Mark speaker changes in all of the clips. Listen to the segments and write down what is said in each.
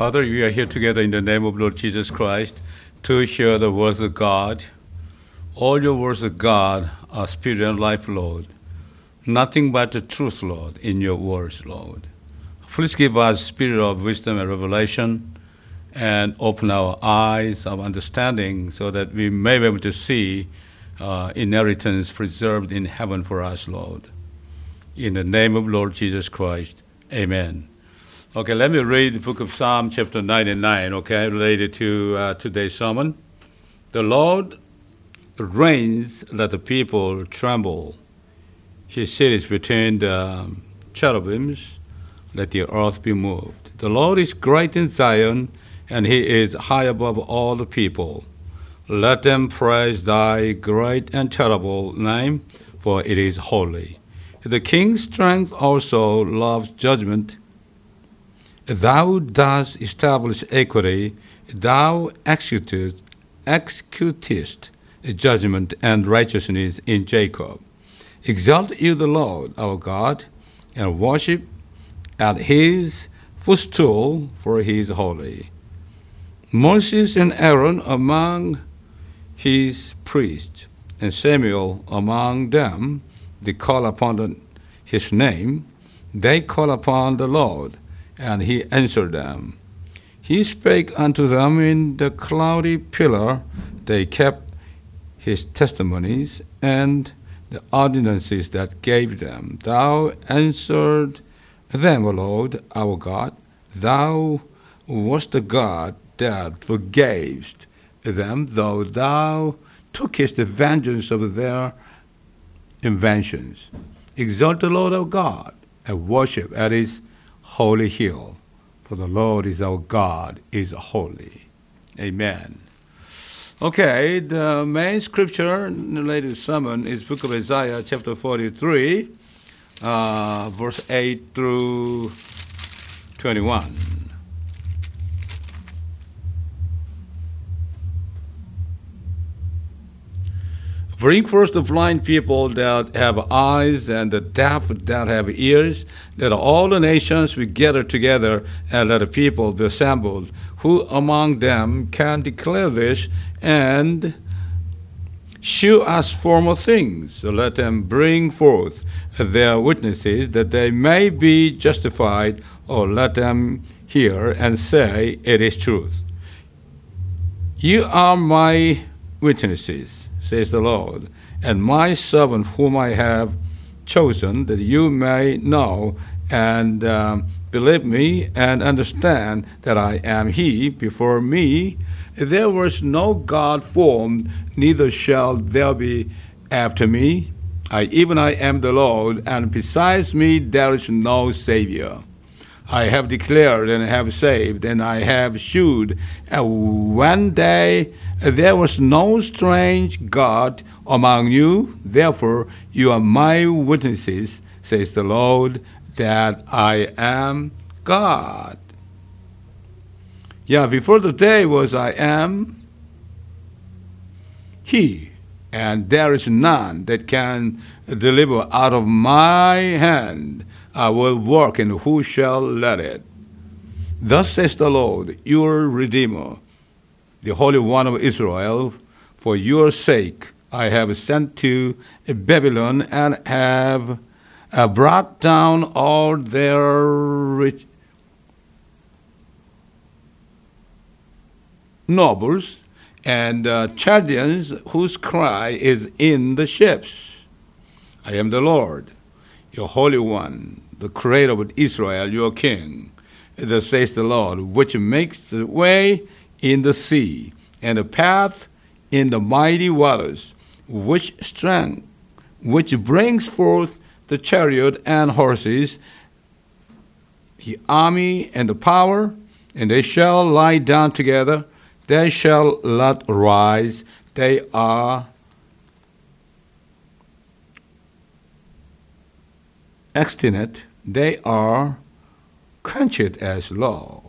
Speaker 1: Father, we are here together in the name of Lord Jesus Christ to hear the words of God. All your words of God are spirit and life, Lord. Nothing but the truth, Lord, in your words, Lord. Please give us spirit of wisdom and revelation and open our eyes of understanding so that we may be able to see uh, inheritance preserved in heaven for us, Lord. In the name of Lord Jesus Christ, amen. Okay, let me read the book of Psalm, chapter 99, okay, related to uh, today's sermon. The Lord reigns, let the people tremble. He sits between the cherubims, let the earth be moved. The Lord is great in Zion, and he is high above all the people. Let them praise thy great and terrible name, for it is holy. The king's strength also loves judgment Thou dost establish equity, thou executest, executest judgment and righteousness in Jacob. Exalt you the Lord our God, and worship at his footstool, for he is holy. Moses and Aaron among his priests, and Samuel among them, they call upon the, his name, they call upon the Lord and he answered them. He spake unto them in the cloudy pillar. They kept his testimonies and the ordinances that gave them. Thou answered them, O Lord, our God. Thou wast the God that forgavest them, though thou tookest the vengeance of their inventions. Exalt the Lord our God and worship at his holy hill, for the Lord is our God, is holy. Amen. Okay, the main scripture related sermon is Book of Isaiah, chapter 43, uh, verse 8 through 21. Bring first the blind people that have eyes and the deaf that have ears, that all the nations be gathered together, and let the people be assembled. Who among them can declare this and shew us former things? So let them bring forth their witnesses, that they may be justified, or let them hear and say, It is truth. You are my witnesses says the Lord, and my servant whom I have chosen, that you may know and um, believe me and understand that I am He. Before me there was no God formed, neither shall there be after me. I, even I am the Lord, and besides me there is no Savior. I have declared and have saved, and I have shewed. And one day there was no strange God among you. Therefore, you are my witnesses, says the Lord, that I am God. Yeah, before the day was I am He, and there is none that can deliver out of my hand. I will work, and who shall let it? Thus says the Lord, your Redeemer, the Holy One of Israel, for your sake I have sent to Babylon and have uh, brought down all their rich nobles and uh, Chaldeans whose cry is in the ships. I am the Lord your Holy One, the Creator of Israel, your King. Thus says the Lord, which makes the way in the sea and a path in the mighty waters, which strength, which brings forth the chariot and horses, the army and the power, and they shall lie down together, they shall not rise, they are extinct, they are quenched as law.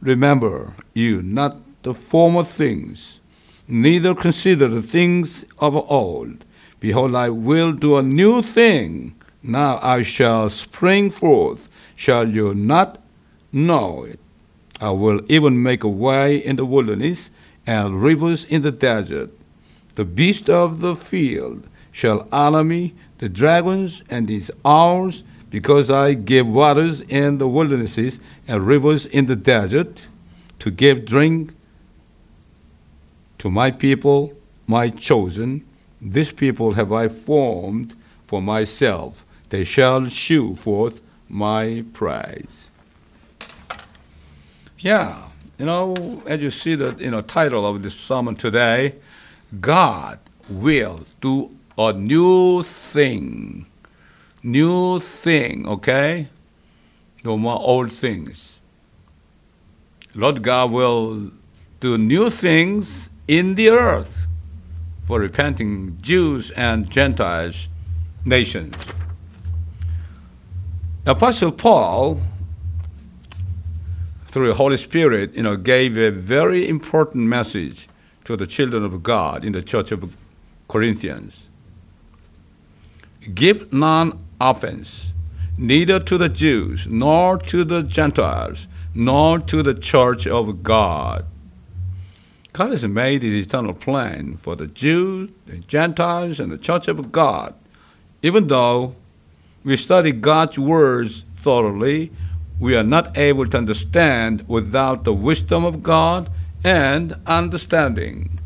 Speaker 1: Remember you not the former things, neither consider the things of old. Behold, I will do a new thing. Now I shall spring forth. Shall you not know it? I will even make a way in the wilderness and rivers in the desert. The beasts of the field shall honor me, the dragons and these owls, because I give waters in the wildernesses and rivers in the desert to give drink to my people, my chosen. This people have I formed for myself. They shall shew forth my praise. Yeah, you know, as you see the you know title of this sermon today, God will do a new thing. New thing, okay? No more old things. Lord God will do new things in the earth for repenting Jews and Gentiles, nations. Apostle Paul, through the Holy Spirit, you know, gave a very important message to the children of God in the church of Corinthians. Give none offense, neither to the Jews, nor to the Gentiles, nor to the church of God. God has made his eternal plan for the Jews, the Gentiles, and the church of God. Even though we study God's words thoroughly, we are not able to understand without the wisdom of God and understanding.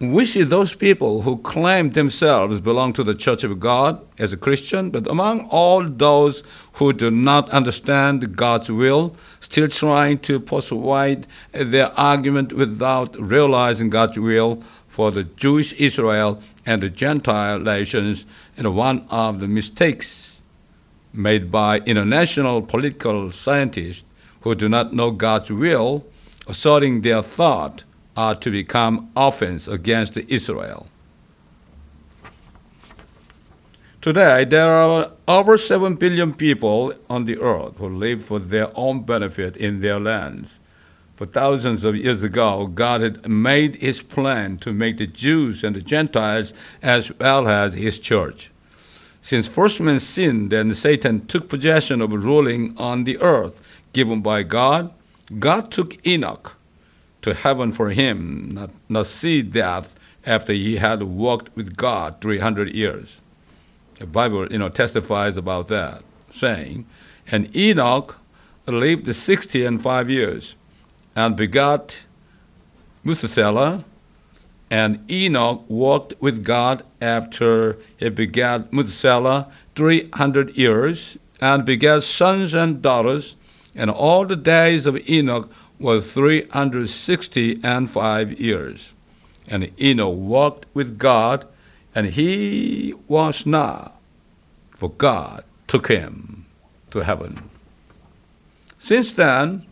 Speaker 1: We see those people who claim themselves belong to the Church of God as a Christian, but among all those who do not understand God's will, still trying to persuade their argument without realizing God's will for the Jewish Israel and the Gentile nations, and one of the mistakes made by international political scientists who do not know God's will, asserting their thought are to become offense against Israel. Today, there are over 7 billion people on the earth who live for their own benefit in their lands. For thousands of years ago, God had made his plan to make the Jews and the Gentiles as well as his church. Since first man sinned and Satan took possession of ruling on the earth given by God, God took Enoch to heaven for him, not, not see death after he had walked with God 300 years. The Bible, you know, testifies about that, saying, And Enoch lived 60 and five years, and begot Methuselah, and Enoch walked with God after he begat Methuselah 300 years, and begat sons and daughters, and all the days of Enoch was 360 and five years. And Enoch walked with God, and he was not, for God took him to heaven. Since then,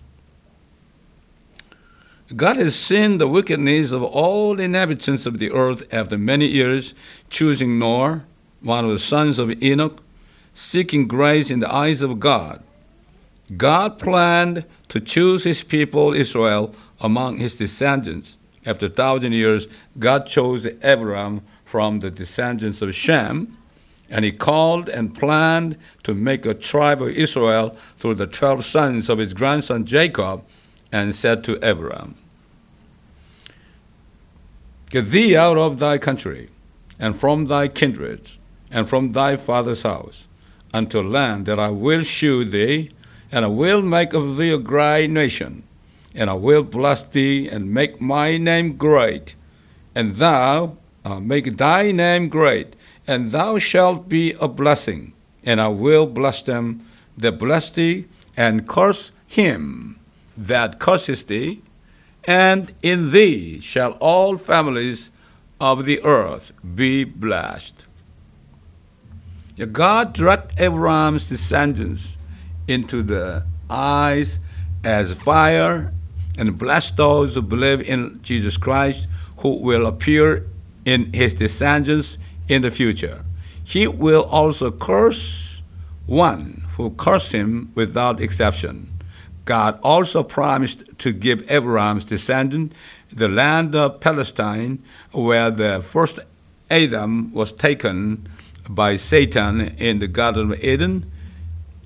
Speaker 1: God has seen the wickedness of all the inhabitants of the earth after many years, choosing Noah, one of the sons of Enoch, seeking grace in the eyes of God. God planned to choose his people Israel among his descendants. After a thousand years, God chose Abraham from the descendants of Shem, and he called and planned to make a tribe of Israel through the twelve sons of his grandson Jacob, and said to Abraham, Get thee out of thy country, and from thy kindred, and from thy father's house, unto land that I will shew thee and I will make of thee a great nation, and I will bless thee and make my name great, and thou uh, make thy name great, and thou shalt be a blessing, and I will bless them that bless thee, and curse him that curses thee, and in thee shall all families of the earth be blessed. God directed Abraham's descendants into the eyes as fire and bless those who believe in Jesus Christ who will appear in his descendants in the future. He will also curse one who curse him without exception. God also promised to give Abraham's descendant the land of Palestine where the first Adam was taken by Satan in the Garden of Eden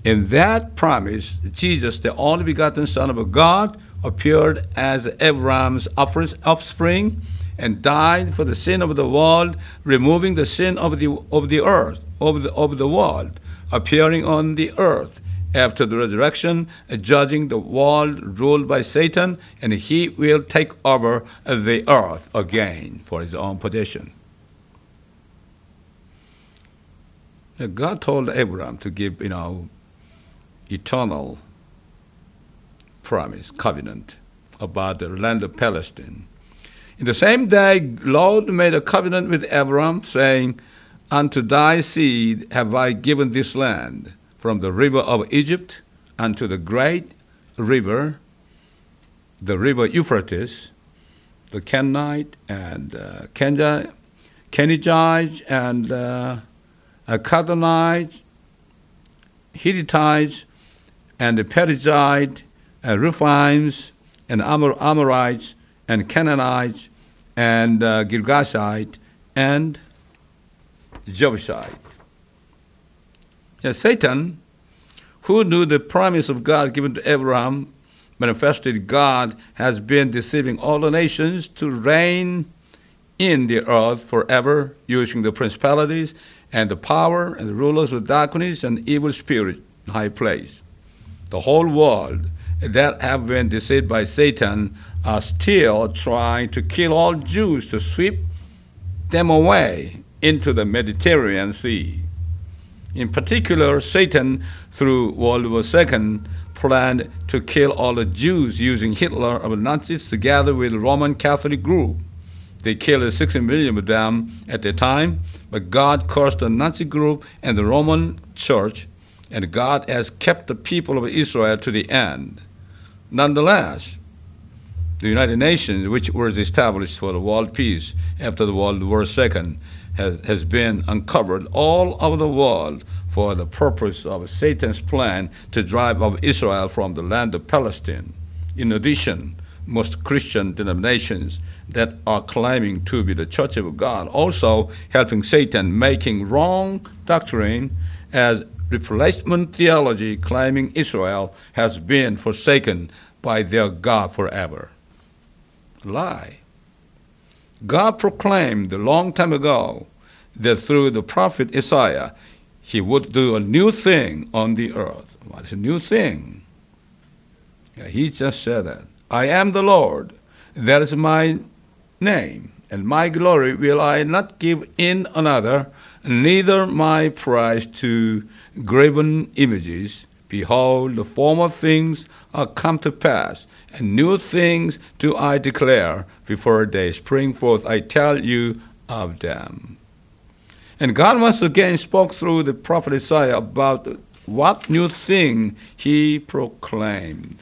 Speaker 1: In that promise, Jesus, the only begotten Son of God, appeared as Abraham's offspring and died for the sin of the world, removing the sin of the, of the earth, of the, of the world, appearing on the earth after the resurrection, judging the world ruled by Satan, and he will take over the earth again for his own possession. God told Abraham to give, you know, eternal promise, covenant about the land of Palestine. In the same day, Lord made a covenant with Abraham, saying, Unto thy seed have I given this land, from the river of Egypt unto the great river, the river Euphrates, the Kenite and uh, Kenja, Kenijite and uh, Kadonite, Hittites, and the Perizzite, and Rephaims, and Amor- Amorites, and Canaanites, and uh, Girgashite, and Jebusite. Yes, Satan, who knew the promise of God given to Abraham, manifested God has been deceiving all the nations to reign in the earth forever, using the principalities and the power and the rulers of darkness and evil spirits in high place. The whole world that have been deceived by Satan are still trying to kill all Jews to sweep them away into the Mediterranean Sea. In particular, Satan, through World War II, planned to kill all the Jews using Hitler and the Nazis together with the Roman Catholic group. They killed 60 million of them at the time, but God cursed the Nazi group and the Roman Church, and God has kept the people of Israel to the end. Nonetheless, the United Nations, which was established for the world peace after the World War II, has, has been uncovered all over the world for the purpose of Satan's plan to drive out Israel from the land of Palestine. In addition, most Christian denominations that are claiming to be the Church of God, also helping Satan making wrong doctrine as replacement theology claiming Israel has been forsaken by their God forever. Lie. God proclaimed a long time ago that through the prophet Isaiah, he would do a new thing on the earth. What is a new thing? He just said that. I am the Lord, that is my name, and my glory will I not give in another, neither my prize to graven images. Behold, the former things are come to pass, and new things do I declare before they spring forth. I tell you of them. And God once again spoke through the prophet Isaiah about what new thing he proclaimed.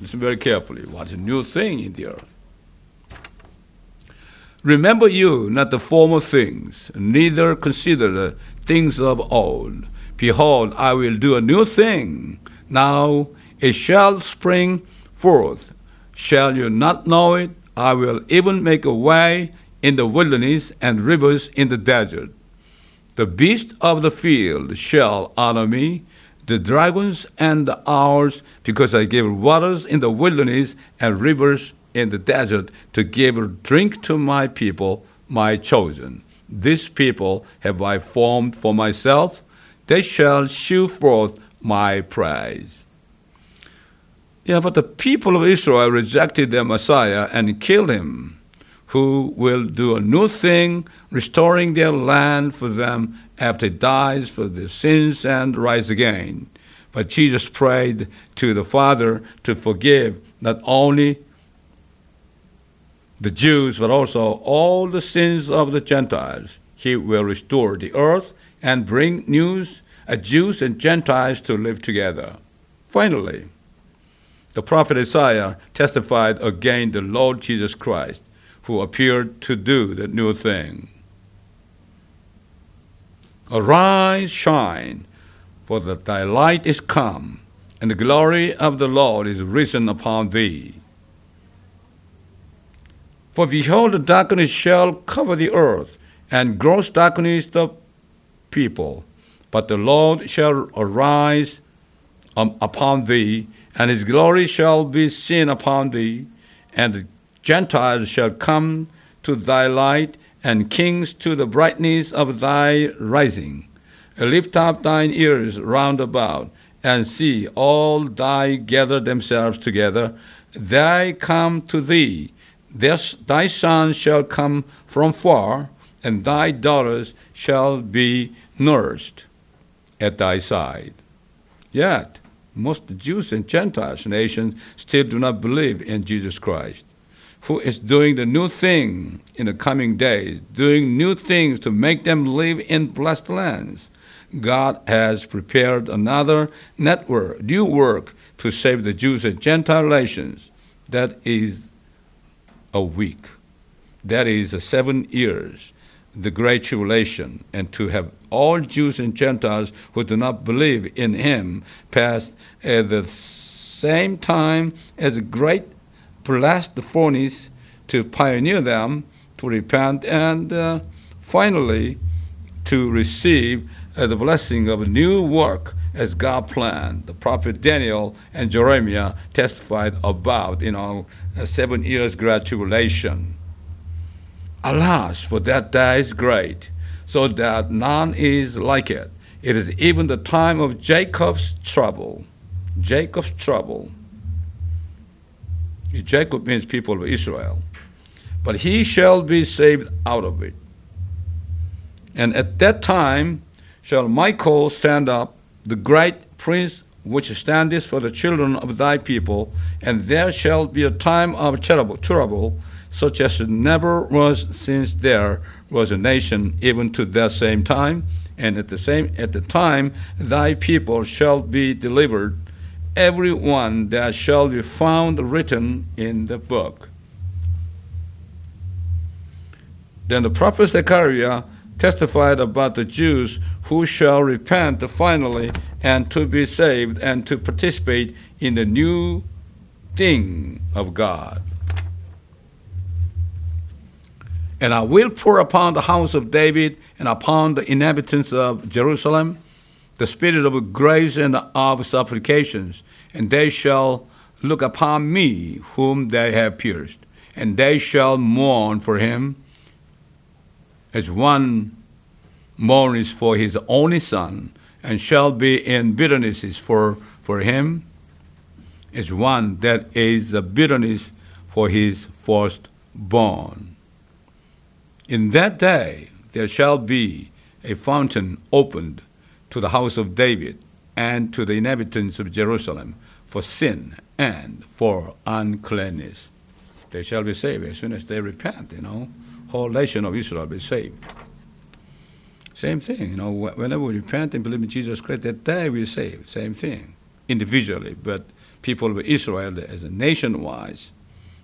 Speaker 1: Listen very carefully. What's a new thing in the earth? Remember you not the former things, neither consider the things of old. Behold, I will do a new thing. Now it shall spring forth. Shall you not know it? I will even make a way in the wilderness and rivers in the desert. The beasts of the field shall honor me, the dragons and the owls, because I give waters in the wilderness and rivers in the desert to give drink to my people, my chosen. This people have I formed for myself. They shall shew forth my praise. Yeah, but the people of Israel rejected their Messiah and killed him, who will do a new thing, restoring their land for them after he dies for their sins and rise again. But Jesus prayed to the Father to forgive not only the Jews, but also all the sins of the Gentiles. He will restore the earth and bring news, uh, Jews and Gentiles to live together. Finally, the prophet Isaiah testified against the Lord Jesus Christ, who appeared to do the new thing. Arise, shine, for that thy light is come, and the glory of the Lord is risen upon thee. For behold, the darkness shall cover the earth, and gross darkness the people. But the Lord shall arise um, upon thee, and his glory shall be seen upon thee, and the Gentiles shall come to thy light, and kings to the brightness of thy rising. Lift up thine ears round about, and see all thy gather themselves together. They come to thee. This, thy sons shall come from far, and thy daughters shall be nursed at thy side. Yet, most Jews and Gentiles nations still do not believe in Jesus Christ, who is doing the new thing in the coming days, doing new things to make them live in blessed lands. God has prepared another network, new work to save the Jews and Gentile nations. That is a week. That is seven years, the Great Tribulation, and to have all Jews and Gentiles who do not believe in Him pass at the same time as a great blessed furnace to pioneer them to repent and uh, finally to receive uh, the blessing of a new work as God planned. The prophet Daniel and Jeremiah testified about, you know, seven years great tribulation. Alas, for that day is great, so that none is like it. It is even the time of Jacob's trouble. Jacob's trouble. Jacob means people of Israel. But he shall be saved out of it. And at that time shall Michael stand up, the great prince which standeth for the children of thy people, and there shall be a time of terrible trouble, such as never was since there was a nation, even to that same time. And at the same at the time thy people shall be delivered, every one that shall be found written in the book. Then the prophet Zechariah testified about the Jews who shall repent finally and to be saved and to participate in the new thing of God. And I will pour upon the house of David and upon the inhabitants of Jerusalem the spirit of grace and of supplications, and they shall look upon me whom they have pierced, and they shall mourn for him as one mourns for his only son, and shall be in bitternesses for, for him as one that is a bitterness for his firstborn. In that day there shall be a fountain opened to the house of David and to the inhabitants of Jerusalem for sin and for uncleanness. They shall be saved as soon as they repent, you know. Whole nation of Israel be saved. Same thing, you know, whenever we repent and believe in Jesus Christ, that day we're saved. Same thing, individually. But people of Israel, as a nation wise,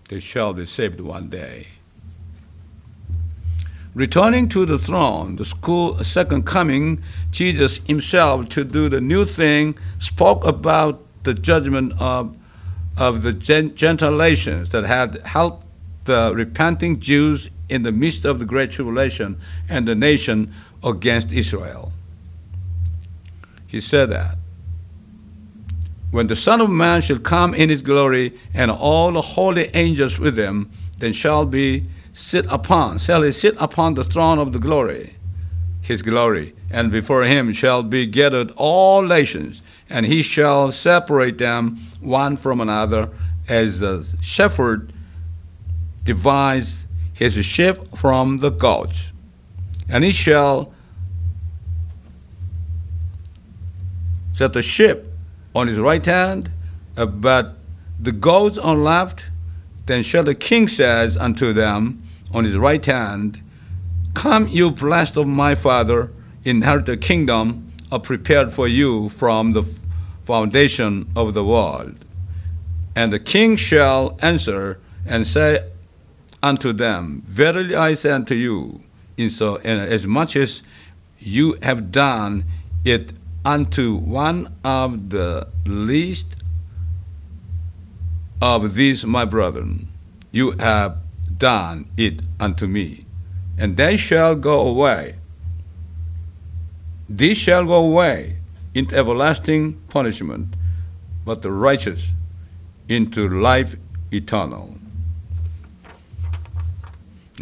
Speaker 1: they shall be saved one day. Returning to the throne, the school, second coming, Jesus himself to do the new thing spoke about the judgment of, of the Gentile nations that had helped the repenting Jews in the midst of the Great Tribulation and the nation against Israel. He said that. When the Son of Man shall come in his glory and all the holy angels with him, then shall be sit upon, shall he sit upon the throne of the glory, his glory, and before him shall be gathered all nations, and he shall separate them one from another, as a shepherd divides his sheep from the goats. And he shall set the sheep on his right hand, uh, but the goats on left. Then shall the king says unto them, on his right hand, Come, you blessed of my Father, inherit the kingdom prepared for you from the foundation of the world. And the king shall answer and say unto them, Verily I say unto you, in so in as much as you have done it unto one of the least of these my brethren, you have done it unto me. And they shall go away These shall go away into everlasting punishment, but the righteous into life eternal.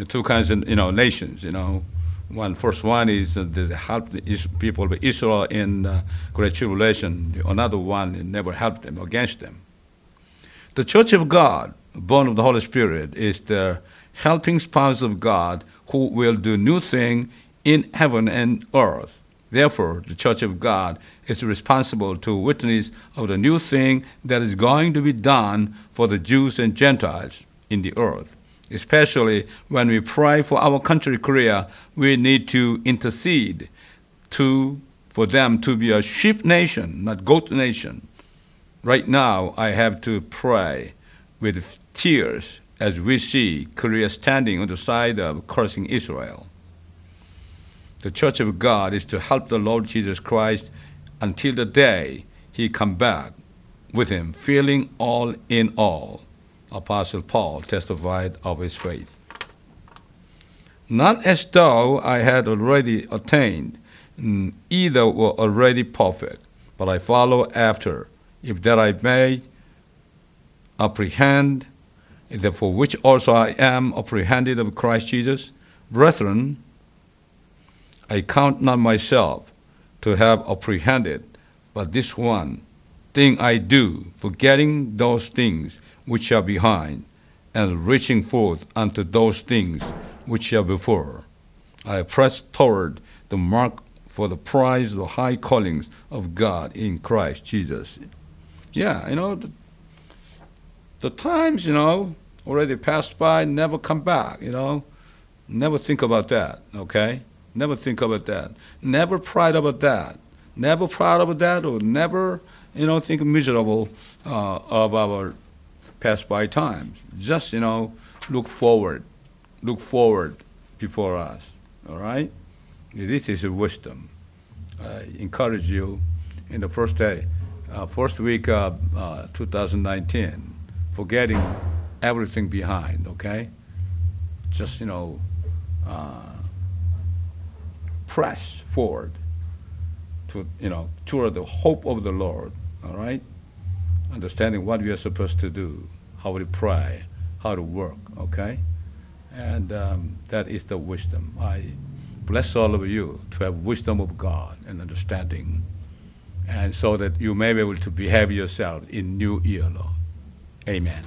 Speaker 1: Two kinds of you know nations, you know. One first one is uh, the help the Is- people of Israel in uh, great tribulation. Another one never helped them against them. The Church of God, born of the Holy Spirit, is the helping spouse of God who will do new thing in heaven and earth. Therefore, the Church of God is responsible to witness of the new thing that is going to be done for the Jews and Gentiles in the earth. Especially when we pray for our country, Korea, we need to intercede to for them to be a sheep nation, not goat nation. Right now, I have to pray with tears as we see Korea standing on the side of cursing Israel. The Church of God is to help the Lord Jesus Christ until the day he come back with him, feeling all in all. Apostle Paul testified of his faith. Not as though I had already attained, either were already perfect, but I follow after, if that I may apprehend, that for which also I am apprehended of Christ Jesus. Brethren, I count not myself to have apprehended, but this one thing I do, forgetting those things which are behind, and reaching forth unto those things which are before. I press toward the mark for the prize of the high callings of God in Christ Jesus. Yeah, you know, the, the times, you know, already passed by, never come back, you know. Never think about that, okay? Never think about that. Never pride about that. Never proud about that, or never, you know, think miserable uh, of our past by times. Just, you know, look forward. Look forward before us, all right? This is wisdom. I encourage you in the first day, uh, first week of uh, 2019, forgetting everything behind, okay? Just, you know, uh, press forward to, you know, toward the hope of the Lord, all right? Understanding what we are supposed to do, how to pray, how to work, okay? And um, that is the wisdom. I bless all of you to have wisdom of God and understanding, and so that you may be able to behave yourself in new year, Lord. Amen.